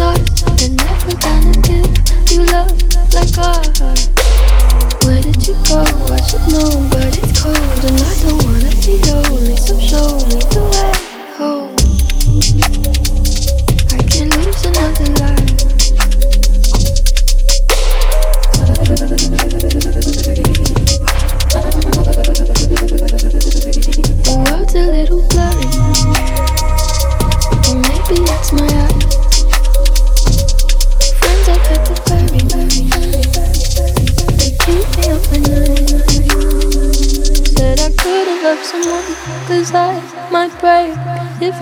and never gonna give you love like ours. Where did you go? I should know, but it's cold and I don't wanna be lonely, so show me the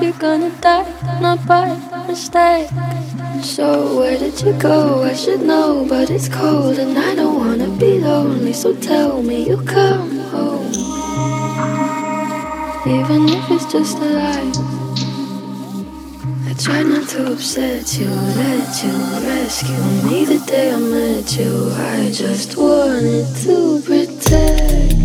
you're gonna die, not by mistake. So where did you go? I should know, but it's cold and I don't wanna be lonely. So tell me you'll come home, even if it's just a lie. I tried not to upset you, let you rescue me the day I met you. I just wanted to protect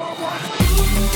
like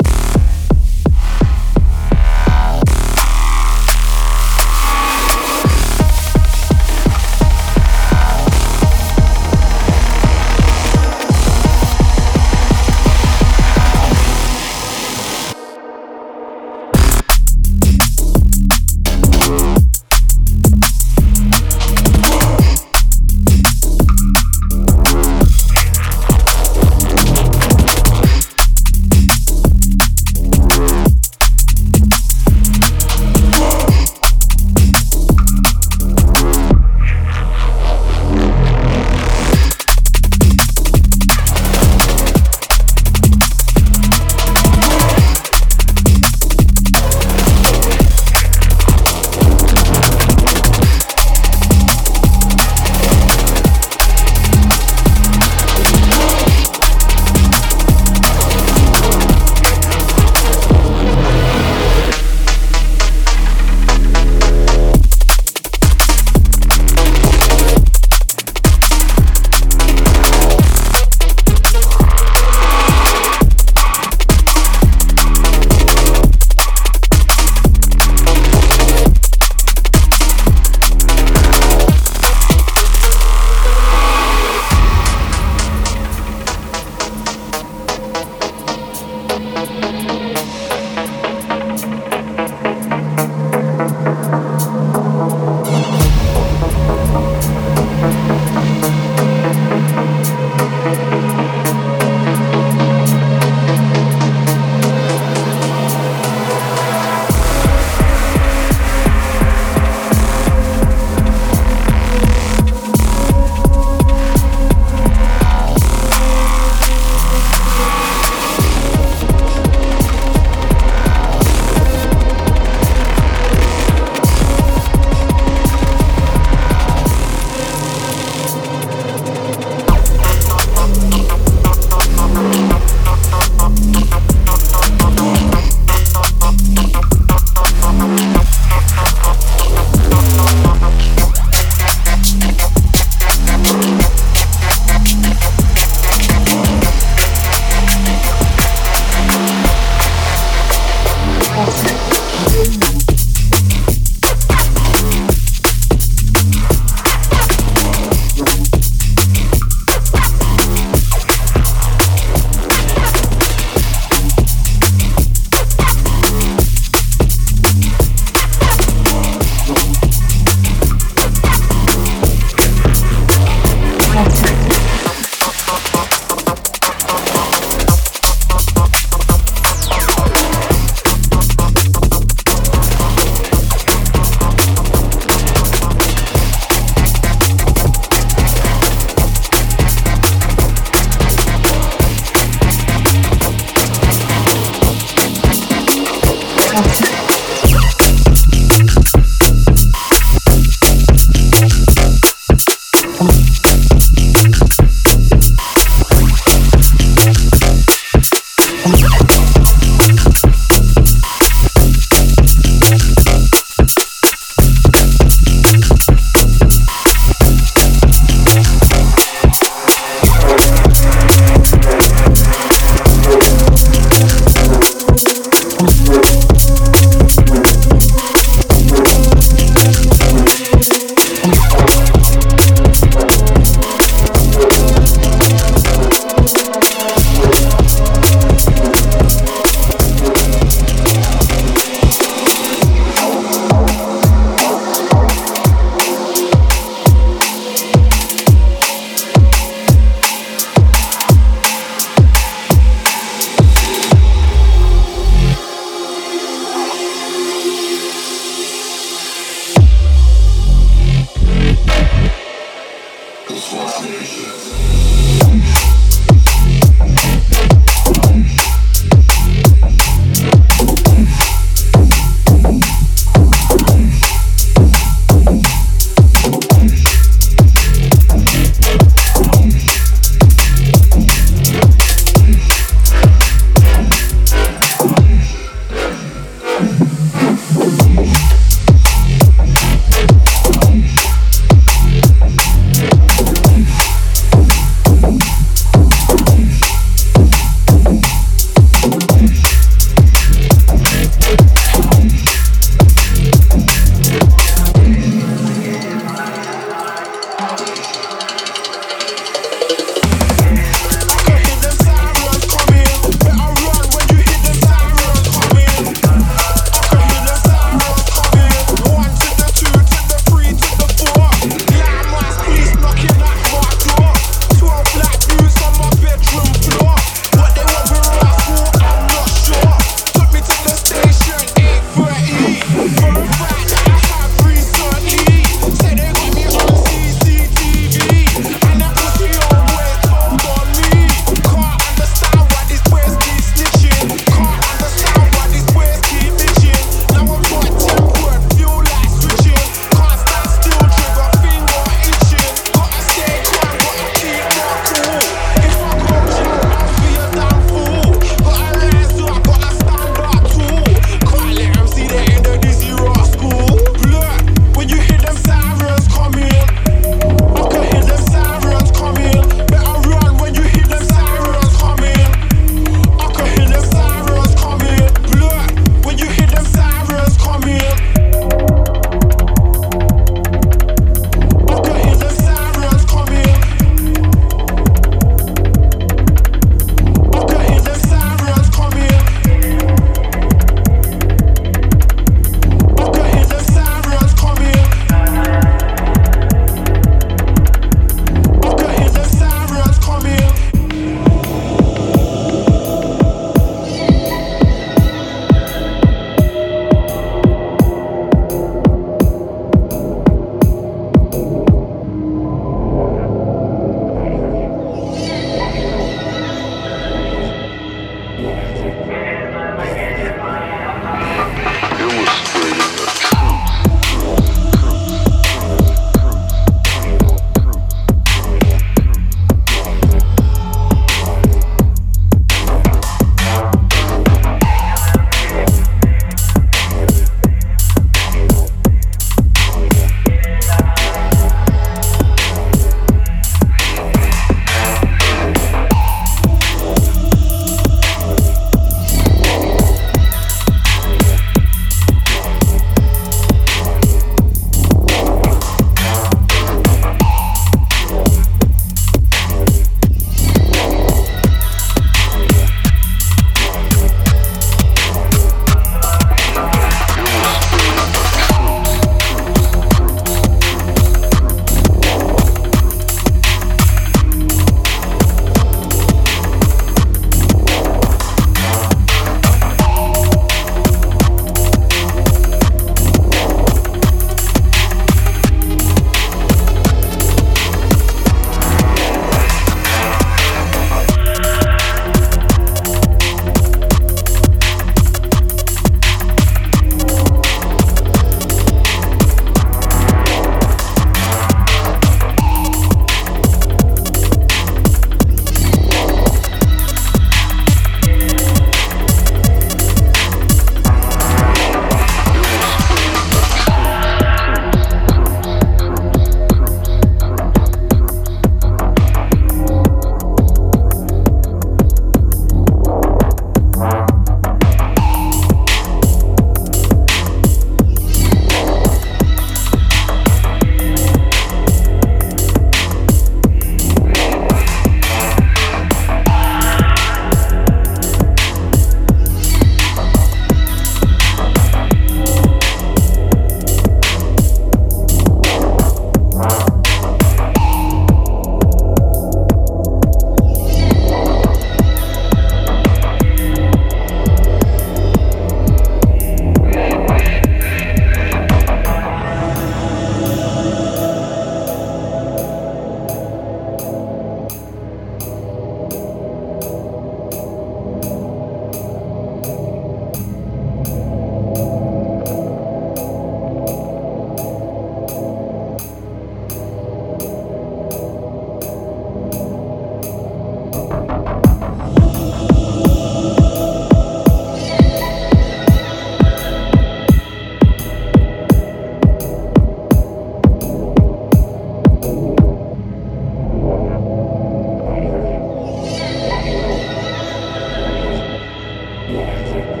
Yeah.